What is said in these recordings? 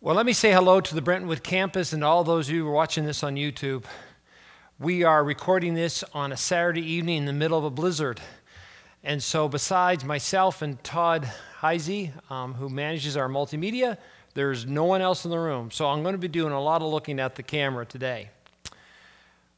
Well, let me say hello to the Brentwood campus and all those of you who are watching this on YouTube. We are recording this on a Saturday evening in the middle of a blizzard. And so, besides myself and Todd Heisey, um, who manages our multimedia, there's no one else in the room. So, I'm going to be doing a lot of looking at the camera today.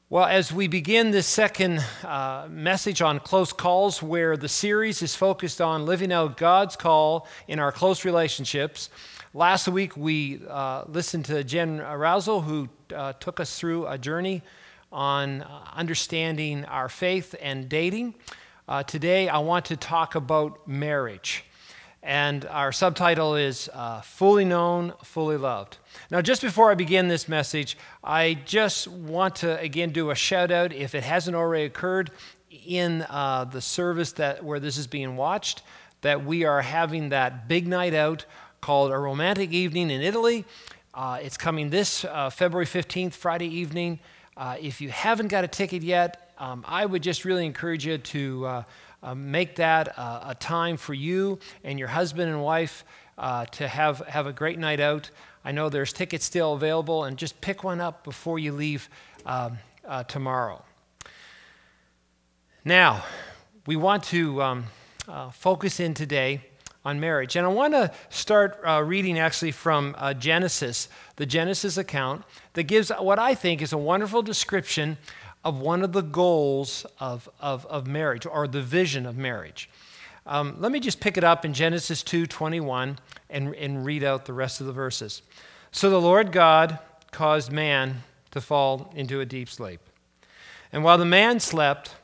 Well, as we begin this second uh, message on close calls, where the series is focused on living out God's call in our close relationships, Last week, we uh, listened to Jen Rousel, who uh, took us through a journey on uh, understanding our faith and dating. Uh, today, I want to talk about marriage. And our subtitle is uh, Fully Known, Fully Loved. Now, just before I begin this message, I just want to again do a shout out, if it hasn't already occurred, in uh, the service that, where this is being watched, that we are having that big night out called A Romantic Evening in Italy. Uh, it's coming this uh, February 15th, Friday evening. Uh, if you haven't got a ticket yet, um, I would just really encourage you to uh, uh, make that uh, a time for you and your husband and wife to have, have a great night out. I know there's tickets still available, and just pick one up before you leave um, tomorrow. Now, we want to um, focus in today on marriage. And I want to start uh, reading actually from uh, Genesis, the Genesis account, that gives what I think is a wonderful description of one of the goals of, of, of marriage or the vision of marriage. Um, let me just pick it up in Genesis 2:21 and, and read out the rest of the verses. So the Lord God caused man to fall into a deep sleep. And while the man slept,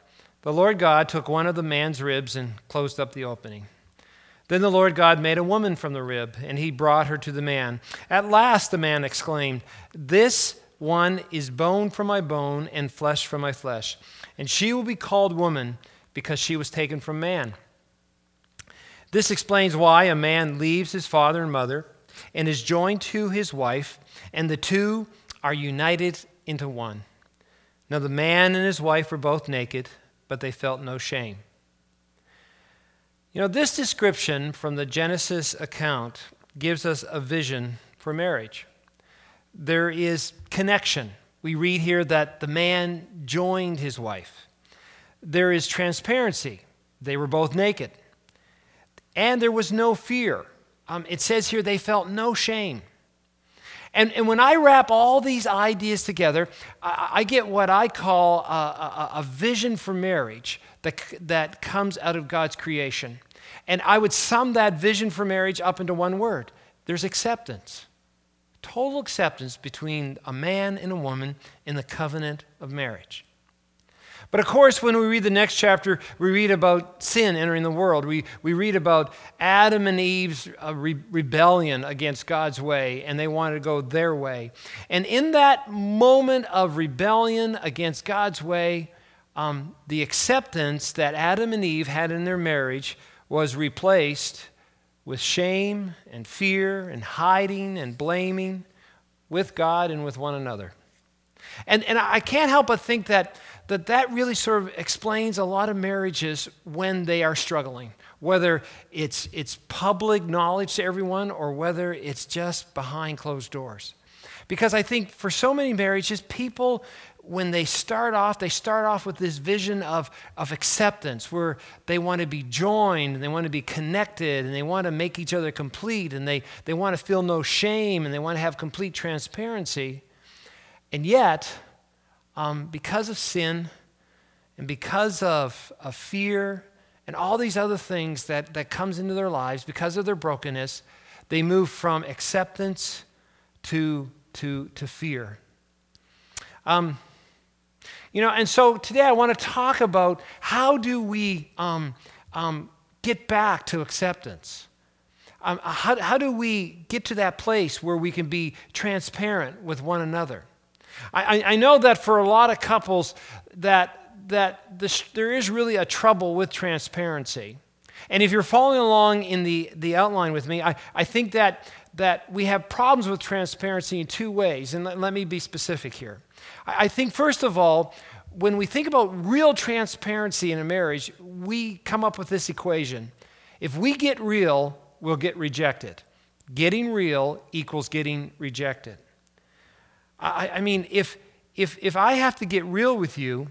the Lord God took one of the man's ribs and closed up the opening. Then the Lord God made a woman from the rib, and he brought her to the man. At last the man exclaimed, This one is bone from my bone and flesh from my flesh, and she will be called woman because she was taken from man. This explains why a man leaves his father and mother and is joined to his wife, and the two are united into one. Now the man and his wife were both naked, but they felt no shame. You know, this description from the Genesis account gives us a vision for marriage. There is connection. We read here that the man joined his wife. There is transparency. They were both naked. And there was no fear. Um, it says here they felt no shame. And, and when I wrap all these ideas together, I, I get what I call a, a, a vision for marriage that, that comes out of God's creation. And I would sum that vision for marriage up into one word there's acceptance. Total acceptance between a man and a woman in the covenant of marriage. But of course, when we read the next chapter, we read about sin entering the world. We, we read about Adam and Eve's uh, re- rebellion against God's way, and they wanted to go their way. And in that moment of rebellion against God's way, um, the acceptance that Adam and Eve had in their marriage was replaced with shame and fear and hiding and blaming with God and with one another. And, and I can't help but think that, that that really sort of explains a lot of marriages when they are struggling, whether it's, it's public knowledge to everyone or whether it's just behind closed doors. Because I think for so many marriages, people when they start off, they start off with this vision of, of acceptance where they want to be joined and they want to be connected and they want to make each other complete and they, they want to feel no shame and they want to have complete transparency. And yet, um, because of sin and because of, of fear and all these other things that, that comes into their lives, because of their brokenness, they move from acceptance to, to, to fear. Um, you know, and so today I want to talk about how do we um, um, get back to acceptance? Um, how, how do we get to that place where we can be transparent with one another? I, I know that for a lot of couples that, that this, there is really a trouble with transparency. And if you're following along in the, the outline with me, I, I think that, that we have problems with transparency in two ways. And let, let me be specific here. I think, first of all, when we think about real transparency in a marriage, we come up with this equation. If we get real, we'll get rejected. getting real equals getting rejected. I, I mean, if, if, if I have to get real with you,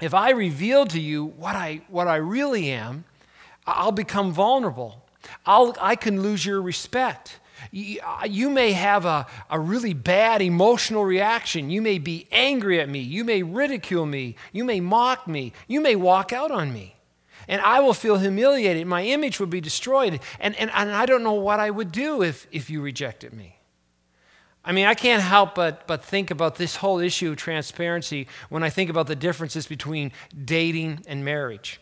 if I reveal to you what I, what I really am, I'll become vulnerable. I'll, I can lose your respect. You, you may have a, a really bad emotional reaction. You may be angry at me. You may ridicule me. You may mock me. You may walk out on me. And I will feel humiliated. My image will be destroyed. And, and, and I don't know what I would do if, if you rejected me. I mean, I can't help but, but think about this whole issue of transparency when I think about the differences between dating and marriage.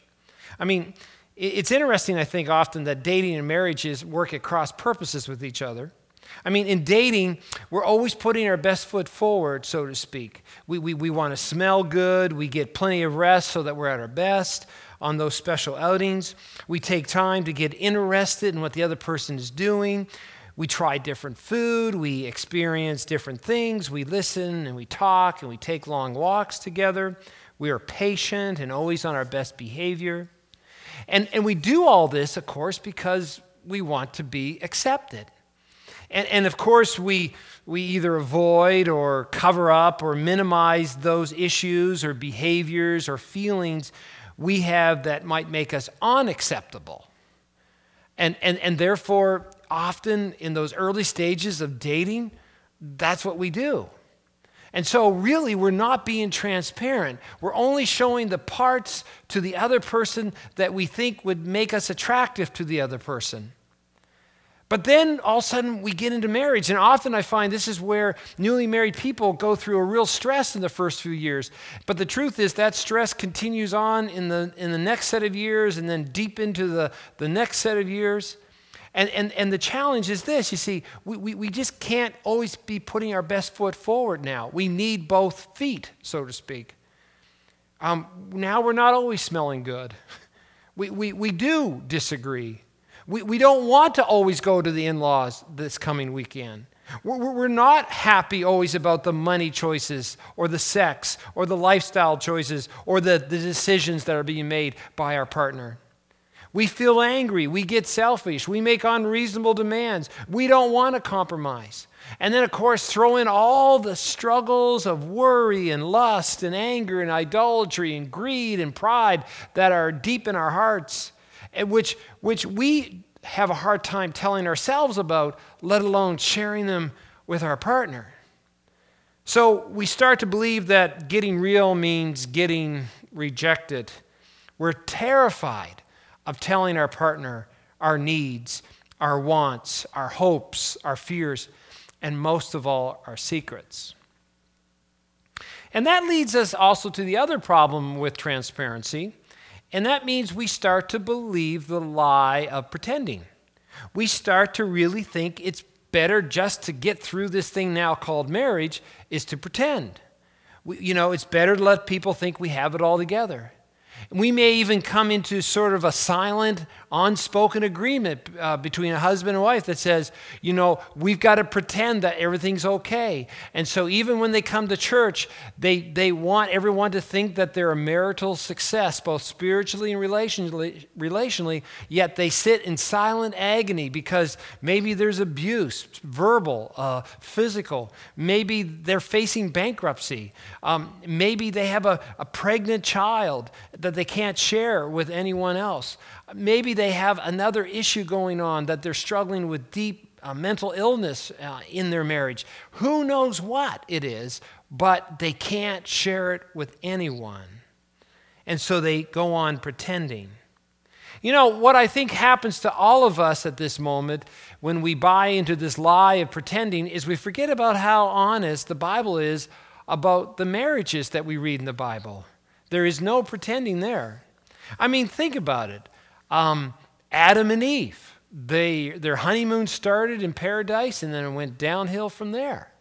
I mean, it's interesting, I think, often that dating and marriages work at cross purposes with each other. I mean, in dating, we're always putting our best foot forward, so to speak. We, we, we want to smell good, we get plenty of rest so that we're at our best on those special outings. We take time to get interested in what the other person is doing. We try different food, we experience different things, we listen and we talk and we take long walks together. We are patient and always on our best behavior. And, and we do all this, of course, because we want to be accepted. And, and of course, we, we either avoid or cover up or minimize those issues or behaviors or feelings we have that might make us unacceptable. And, and, and therefore, often in those early stages of dating, that's what we do. And so, really, we're not being transparent. We're only showing the parts to the other person that we think would make us attractive to the other person. But then all of a sudden we get into marriage. And often I find this is where newly married people go through a real stress in the first few years. But the truth is that stress continues on in the, in the next set of years and then deep into the, the next set of years. And, and, and the challenge is this you see, we, we, we just can't always be putting our best foot forward now. We need both feet, so to speak. Um, now we're not always smelling good. We, we, we do disagree. We, we don't want to always go to the in laws this coming weekend. We're, we're not happy always about the money choices or the sex or the lifestyle choices or the, the decisions that are being made by our partner. We feel angry. We get selfish. We make unreasonable demands. We don't want to compromise. And then, of course, throw in all the struggles of worry and lust and anger and idolatry and greed and pride that are deep in our hearts, which, which we have a hard time telling ourselves about, let alone sharing them with our partner. So we start to believe that getting real means getting rejected. We're terrified of telling our partner our needs, our wants, our hopes, our fears, and most of all, our secrets. And that leads us also to the other problem with transparency, and that means we start to believe the lie of pretending. We start to really think it's better just to get through this thing now called marriage is to pretend. We, you know, it's better to let people think we have it all together. We may even come into sort of a silent, unspoken agreement uh, between a husband and wife that says, you know, we've got to pretend that everything's okay. And so even when they come to church, they, they want everyone to think that they're a marital success, both spiritually and relationally, relationally, yet they sit in silent agony because maybe there's abuse, verbal, uh, physical. Maybe they're facing bankruptcy. Um, maybe they have a, a pregnant child that they can't share with anyone else. Maybe they have another issue going on that they're struggling with deep uh, mental illness uh, in their marriage. Who knows what it is, but they can't share it with anyone. And so they go on pretending. You know, what I think happens to all of us at this moment when we buy into this lie of pretending is we forget about how honest the Bible is about the marriages that we read in the Bible. There is no pretending there. I mean, think about it. Um, Adam and Eve, they, their honeymoon started in paradise and then it went downhill from there.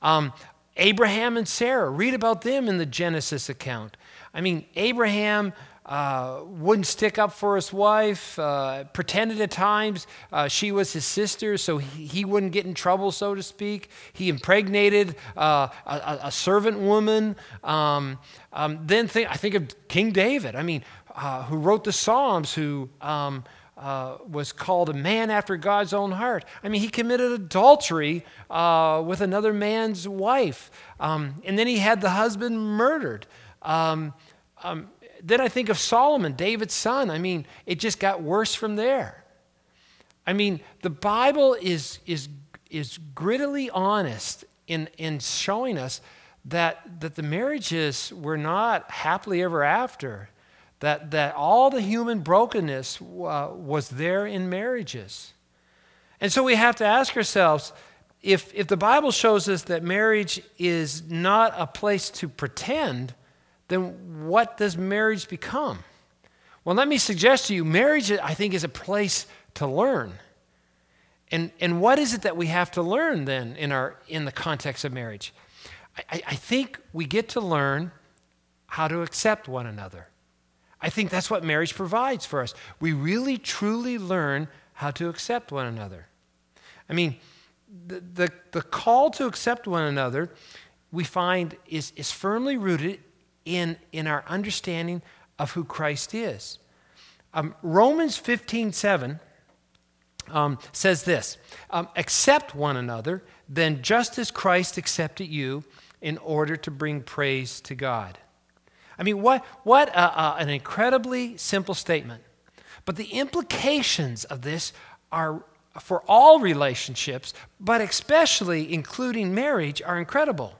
Um, Abraham and Sarah, read about them in the Genesis account. I mean, Abraham uh, wouldn't stick up for his wife, uh, pretended at times uh, she was his sister so he, he, wouldn't get in trouble, so to speak. He impregnated uh, a, a, servant woman. Um, um, then I think of King David, I mean, uh, who wrote the Psalms, who um, was called a man after God's own heart. I mean, he committed adultery with another man's wife. Um, and then he had the husband murdered. Um, um, then I think of Solomon, David's son. I mean, it just got worse from there. I mean, the Bible is, is, is grittily honest in, in showing us that, that the marriages were not happily ever after, that, that all the human brokenness uh, was there in marriages. And so we have to ask ourselves if, if the Bible shows us that marriage is not a place to pretend, then what does marriage become? Well, let me suggest to you marriage, I think, is a place to learn. And, and what is it that we have to learn then in, our, in the context of marriage? I, I think we get to learn how to accept one another. I think that's what marriage provides for us. We really, truly learn how to accept one another. I mean, the, the, the call to accept one another, we find, is, is firmly rooted in, in our understanding of who Christ is. Um, Romans 15 7 um, says this um, Accept one another, then just as Christ accepted you in order to bring praise to God. I mean, what, what a, a, an incredibly simple statement. But the implications of this are for all relationships, but especially including marriage, are incredible.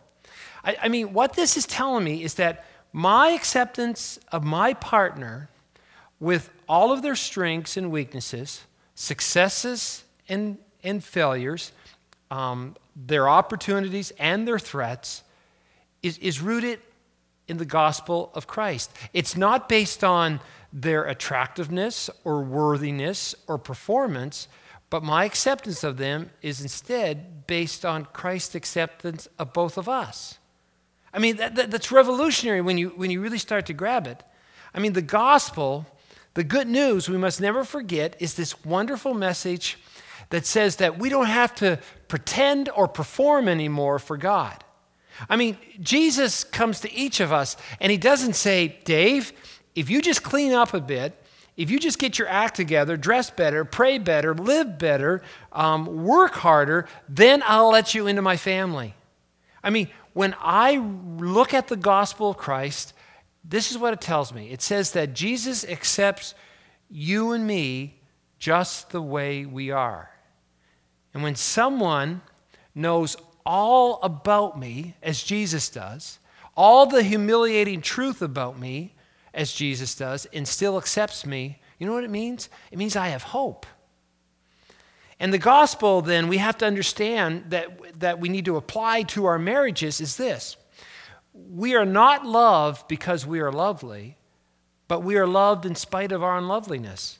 I, I mean, what this is telling me is that my acceptance of my partner with all of their strengths and weaknesses, successes and, and failures, um, their opportunities and their threats, is, is rooted in the gospel of Christ. It's not based on their attractiveness or worthiness or performance, but my acceptance of them is instead based on Christ's acceptance of both of us. I mean, that, that, that's revolutionary when you, when you really start to grab it. I mean, the gospel, the good news we must never forget, is this wonderful message that says that we don't have to pretend or perform anymore for God. I mean, Jesus comes to each of us and he doesn't say, Dave, if you just clean up a bit, if you just get your act together, dress better, pray better, live better, um, work harder, then I'll let you into my family. I mean, when I look at the gospel of Christ, this is what it tells me it says that Jesus accepts you and me just the way we are. And when someone knows all about me as Jesus does, all the humiliating truth about me as Jesus does, and still accepts me, you know what it means? It means I have hope. And the gospel, then, we have to understand that, that we need to apply to our marriages is this we are not loved because we are lovely, but we are loved in spite of our unloveliness.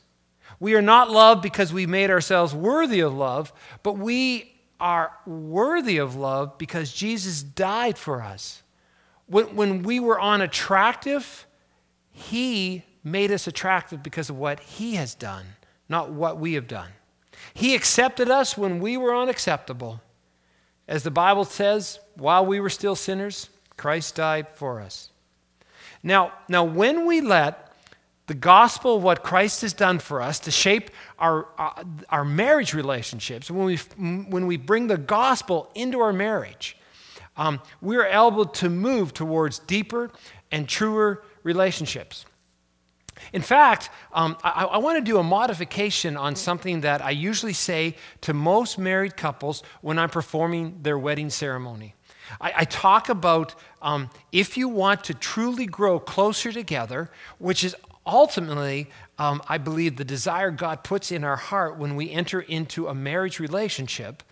We are not loved because we made ourselves worthy of love, but we are worthy of love because Jesus died for us. When, when we were unattractive, He made us attractive because of what He has done, not what we have done. He accepted us when we were unacceptable. As the Bible says, while we were still sinners, Christ died for us. Now, now when we let the gospel of what Christ has done for us to shape our, uh, our marriage relationships, when we, when we bring the gospel into our marriage, um, we're able to move towards deeper and truer relationships. In fact, um, I, I want to do a modification on something that I usually say to most married couples when I'm performing their wedding ceremony. I, I talk about um, if you want to truly grow closer together, which is ultimately, um, I believe, the desire God puts in our heart when we enter into a marriage relationship.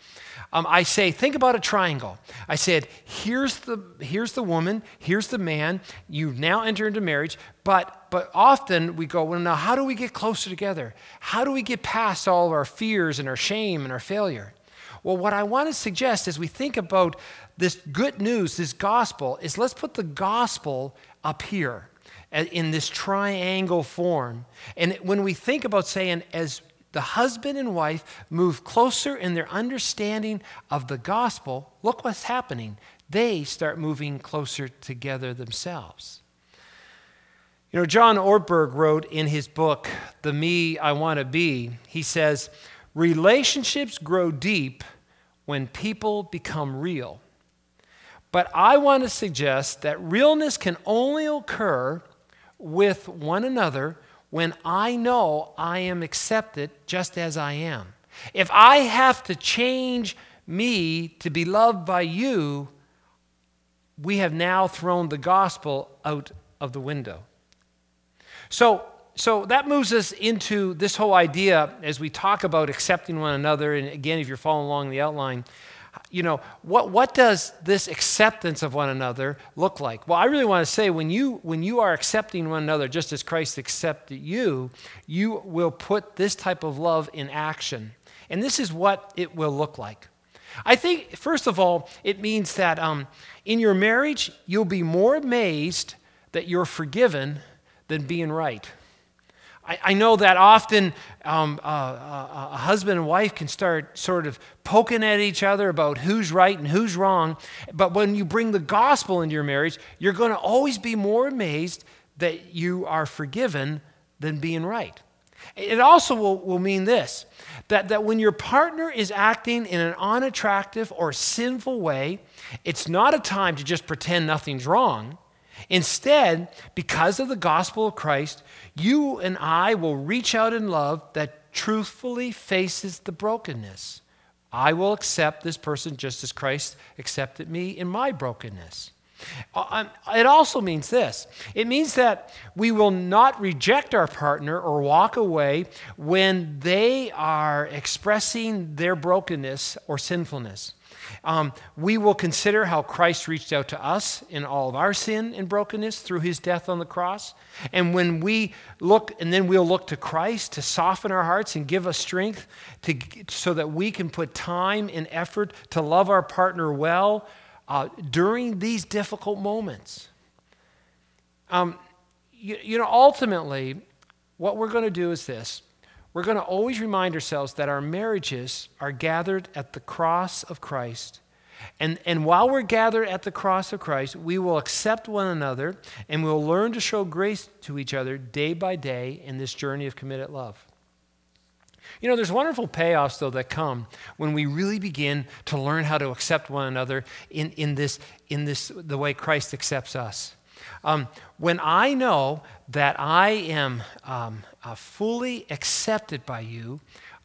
Um, I say, think about a triangle. I said, here's the, here's the woman, here's the man. You now enter into marriage, but, but often we go, well, now how do we get closer together? How do we get past all of our fears and our shame and our failure? Well, what I want to suggest as we think about this good news, this gospel, is let's put the gospel up here in this triangle form. And when we think about saying, as the husband and wife move closer in their understanding of the gospel, look what's happening. They start moving closer together themselves. You know, John Ortberg wrote in his book, The Me I Want to Be, he says, Relationships grow deep when people become real. But I want to suggest that realness can only occur with one another when I know I am accepted just as I am. If I have to change me to be loved by you, we have now thrown the gospel out of the window. So, so that moves us into this whole idea as we talk about accepting one another. And again, if you're following along the outline, you know, what, what does this acceptance of one another look like? Well, I really want to say when you, when you are accepting one another just as Christ accepted you, you will put this type of love in action. And this is what it will look like. I think, first of all, it means that um, in your marriage, you'll be more amazed that you're forgiven than being right. I, I know that often um, uh, uh, a husband and wife can start sort of poking at each other about who's right and who's wrong. But when you bring the gospel into your marriage, you're going to always be more amazed that you are forgiven than being right. It also will, will mean this that, that when your partner is acting in an unattractive or sinful way, it's not a time to just pretend nothing's wrong. Instead, because of the gospel of Christ, you and I will reach out in love that truthfully faces the brokenness. I will accept this person just as Christ accepted me in my brokenness. Uh, um, it also means this it means that we will not reject our partner or walk away when they are expressing their brokenness or sinfulness. Um, we will consider how Christ reached out to us in all of our sin and brokenness through his death on the cross. And when we look, and then we'll look to Christ to soften our hearts and give us strength to, so that we can put time and effort to love our partner well uh, during these difficult moments. Um, you, you know, ultimately, what we're going to do is this we're going to always remind ourselves that our marriages are gathered at the cross of Christ. And, and while we're gathered at the cross of Christ, we will accept one another and we'll learn to show grace to each other day by day in this journey of committed love. You know, there's wonderful payoffs, though, that come when we really begin to learn how to accept one another in, in, this, in this, the way Christ accepts us. Um, when I know that I am um, uh, fully accepted by you,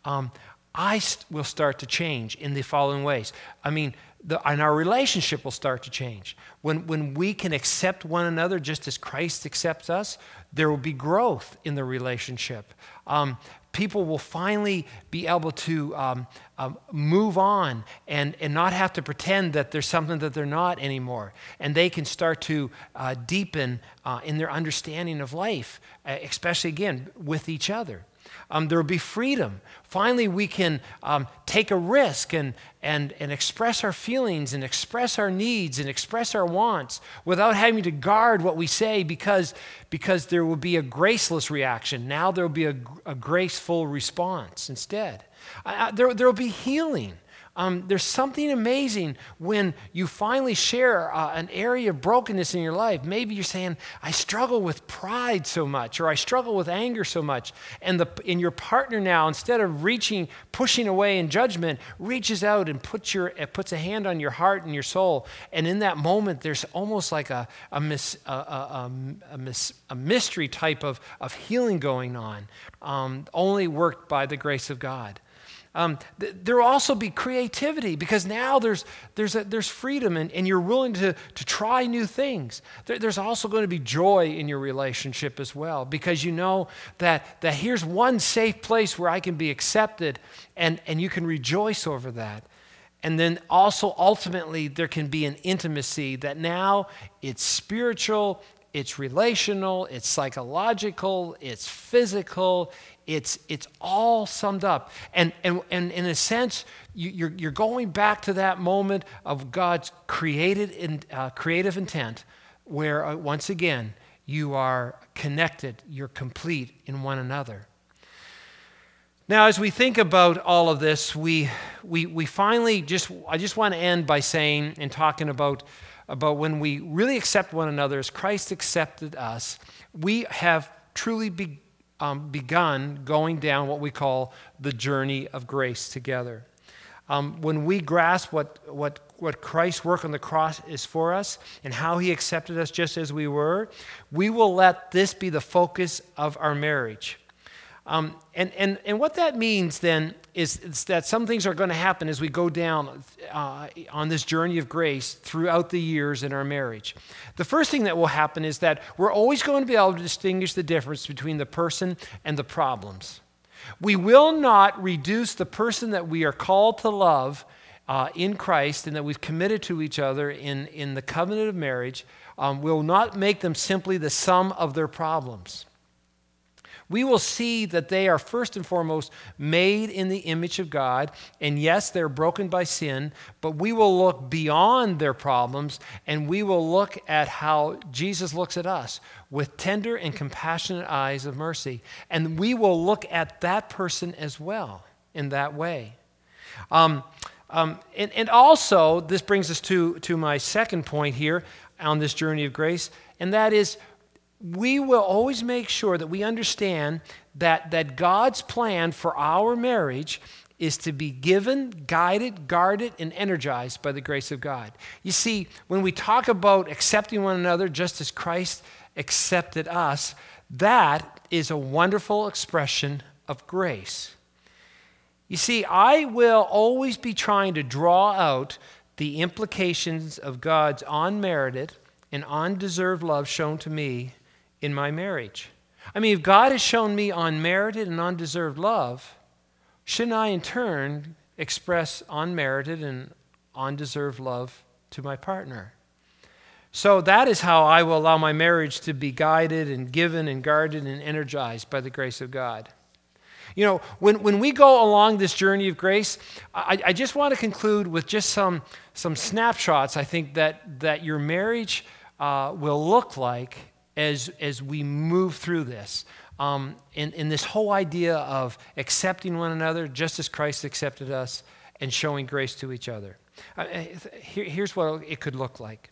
um, I st- will start to change in the following ways. I mean, the, and our relationship will start to change. When, when we can accept one another just as Christ accepts us, there will be growth in the relationship. Um, people will finally be able to um, um, move on and, and not have to pretend that there's something that they're not anymore. And they can start to uh, deepen uh, in their understanding of life, uh, especially again with each other. Um, there will be freedom. Finally, we can um, take a risk and, and, and express our feelings and express our needs and express our wants without having to guard what we say because, because there will be a graceless reaction. Now there will be a, a graceful response instead. Uh, there, there will be healing. Um, there's something amazing when you finally share uh, an area of brokenness in your life. Maybe you're saying, I struggle with pride so much, or I struggle with anger so much. And, the, and your partner now, instead of reaching, pushing away in judgment, reaches out and puts, your, uh, puts a hand on your heart and your soul. And in that moment, there's almost like a, a, mis, a, a, a, mis, a mystery type of, of healing going on, um, only worked by the grace of God. Um, th- there will also be creativity because now there's, there's, a, there's freedom and, and you're willing to, to try new things. There, there's also going to be joy in your relationship as well because you know that, that here's one safe place where I can be accepted and, and you can rejoice over that. And then also, ultimately, there can be an intimacy that now it's spiritual, it's relational, it's psychological, it's physical, it's, it's all summed up. And, and, and in a sense, you, you're, you're going back to that moment of God's created in, uh, creative intent where, uh, once again, you are connected, you're complete in one another. Now, as we think about all of this, we, we, we finally just, I just want to end by saying and talking about about when we really accept one another as Christ accepted us, we have truly be, um, begun going down what we call the journey of grace together. Um, when we grasp what, what, what Christ's work on the cross is for us and how he accepted us just as we were, we will let this be the focus of our marriage. Um, and, and, and what that means then is, that some things are going to happen as we go down uh, on this journey of grace throughout the years in our marriage. The first thing that will happen is that we're always going to be able to distinguish the difference between the person and the problems. We will not reduce the person that we are called to love uh, in Christ and that we've committed to each other in, in the covenant of marriage, um, will not make them simply the sum of their problems we will see that they are first and foremost made in the image of God. And yes, they're broken by sin, but we will look beyond their problems and we will look at how Jesus looks at us with tender and compassionate eyes of mercy. And we will look at that person as well in that way. Um, um, and, and also, this brings us to, to my second point here on this journey of grace, and that is we will always make sure that we understand that, that God's plan for our marriage is to be given, guided, guarded, and energized by the grace of God. You see, when we talk about accepting one another just as Christ accepted us, that is a wonderful expression of grace. You see, I will always be trying to draw out the implications of God's unmerited and undeserved love shown to me in my marriage. I mean, if God has shown me unmerited and undeserved love, shouldn't I in turn express unmerited and undeserved love to my partner? So that is how I will allow my marriage to be guided and given and guarded and energized by the grace of God. You know, when, when we go along this journey of grace, I, I just want to conclude with just some, some snapshots, I think, that, that your marriage uh, will look like as, as we move through this. Um, in, this whole idea of accepting one another just as Christ accepted us and showing grace to each other. Here, here's what it could look like.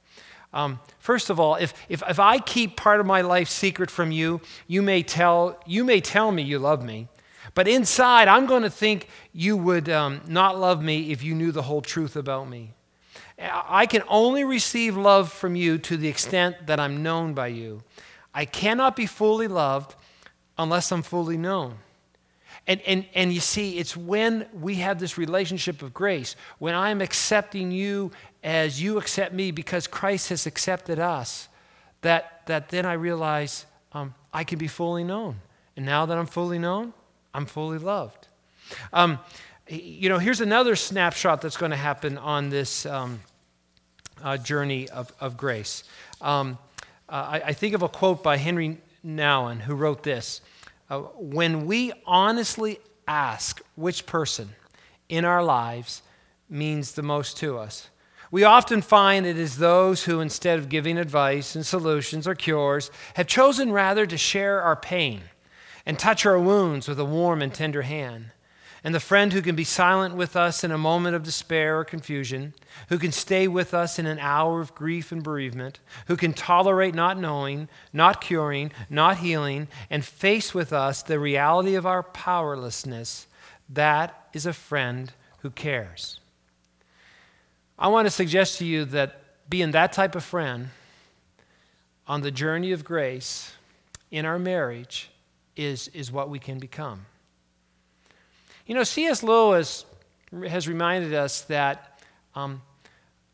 Um, first of all, if, if, if I keep part of my life secret from you, you may, tell, you may tell me you love me, but inside I'm going to think you would um, not love me if you knew the whole truth about me. I can only receive love from you to the extent that I'm known by you. I cannot be fully loved unless I'm fully known. And, and, and you see, it's when we have this relationship of grace, when I'm accepting you as you accept me because Christ has accepted us, that, that then I realize um, I can be fully known. And now that I'm fully known, I'm fully loved. Um, you know, here's another snapshot that's going to happen on this um, uh, journey of, of grace. Um, uh, I, I, think of a quote by Henri Nouwen who wrote this uh, When we honestly ask which person in our lives means the most to us, we often find it is those who, instead of giving advice and solutions or cures, have chosen rather to share our pain and touch our wounds with a warm and tender hand and the friend who can be silent with us in a moment of despair or confusion, who can stay with us in an hour of grief and bereavement, who can tolerate not knowing, not curing, not healing, and face with us the reality of our powerlessness, that is a friend who cares. I want to suggest to you that being that type of friend on the journey of grace in our marriage is, is what we can become. You know, C.S. Lewis has reminded us that um,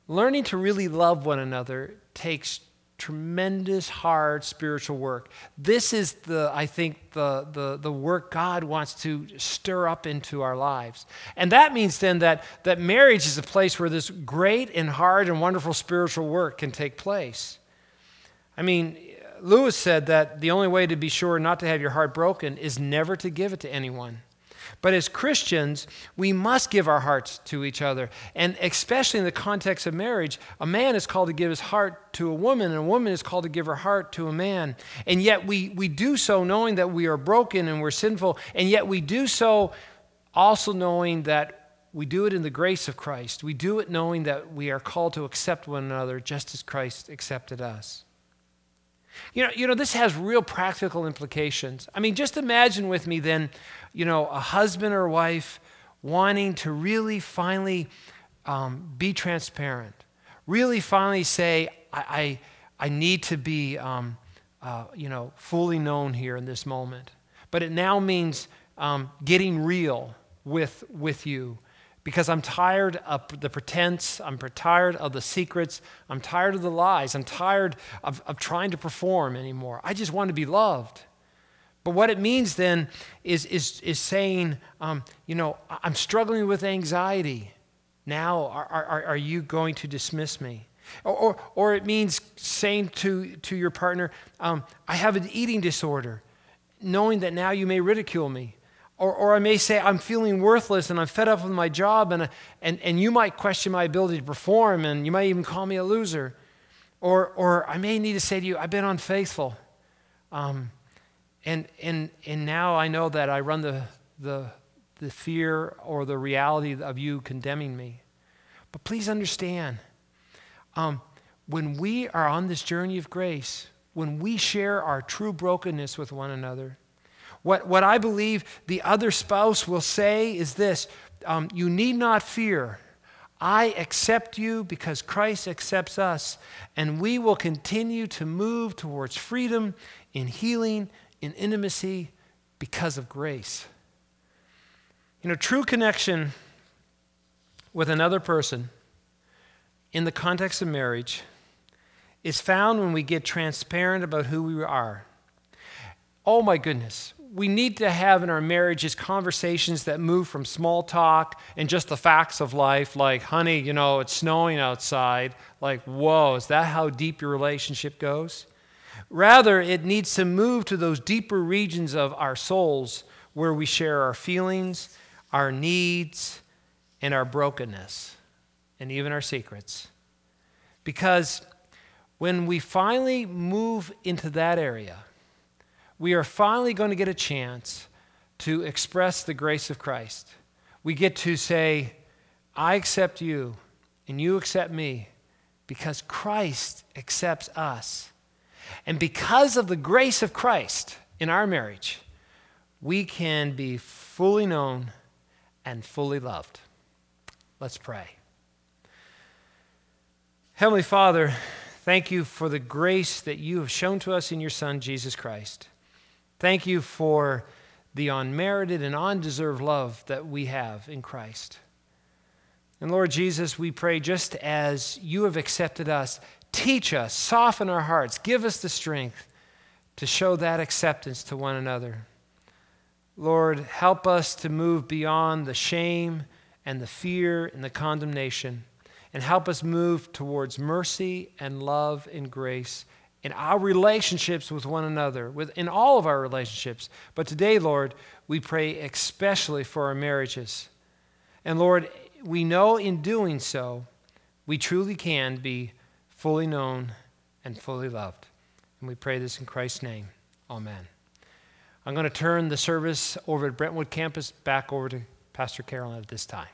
learning to really love one another takes tremendous hard spiritual work. This is the i think the, the, the work god wants to stir up into our lives. And that means then that, that marriage is a place where this great and hard and wonderful spiritual work can take place. I mean lewis said that the only way to be sure not to have your heart broken is never to give it to anyone but as Christians, we must give our hearts to each other. And especially in the context of marriage, a man is called to give his heart to a woman, and a woman is called to give her heart to a man. And yet we, we do so knowing that we are broken and we're sinful, and yet we do so also knowing that we do it in the grace of Christ. We do it knowing that we are called to accept one another just as Christ accepted us. You know, you know, this has real practical implications. I mean, just imagine with me then, you know, a husband or wife wanting to really finally um, be transparent, really finally say, I, I, I need to be, um, uh, you know, fully known here in this moment. But it now means um, getting real with, with you because I'm tired of the pretense. I'm tired of the secrets. I'm tired of the lies. I'm tired of, of trying to perform anymore. I just want to be loved. But what it means then is, is, is saying, um, you know, I'm struggling with anxiety. Now, are, are, are you going to dismiss me? Or, or, or, it means saying to, to your partner, um, I have an eating disorder, knowing that now you may ridicule me. Or, or I may say, I'm feeling worthless and I'm fed up with my job, and, and, and you might question my ability to perform, and you might even call me a loser. Or, or I may need to say to you, I've been unfaithful. Um, and, and, and now I know that I run the, the, the fear or the reality of you condemning me. But please understand um, when we are on this journey of grace, when we share our true brokenness with one another, what, what I believe the other spouse will say is this um, You need not fear. I accept you because Christ accepts us, and we will continue to move towards freedom in healing, in intimacy, because of grace. You know, true connection with another person in the context of marriage is found when we get transparent about who we are. Oh my goodness, we need to have in our marriages conversations that move from small talk and just the facts of life, like, honey, you know, it's snowing outside. Like, whoa, is that how deep your relationship goes? Rather, it needs to move to those deeper regions of our souls where we share our feelings, our needs, and our brokenness, and even our secrets. Because when we finally move into that area, we are finally going to get a chance to express the grace of Christ. We get to say, I accept you and you accept me because Christ accepts us. And because of the grace of Christ in our marriage, we can be fully known and fully loved. Let's pray. Heavenly Father, thank you for the grace that you have shown to us in your Son, Jesus Christ. Thank you for the unmerited and undeserved love that we have in Christ. And Lord Jesus, we pray just as you have accepted us, teach us, soften our hearts, give us the strength to show that acceptance to one another. Lord, help us to move beyond the shame and the fear and the condemnation, and help us move towards mercy and love and grace in our relationships with one another, with, in all of our relationships. But today, Lord, we pray especially for our marriages. And Lord, we know in doing so, we truly can be fully known and fully loved. And we pray this in Christ's name. Amen. I'm going to turn the service over at Brentwood campus back over to Pastor Carolyn at this time.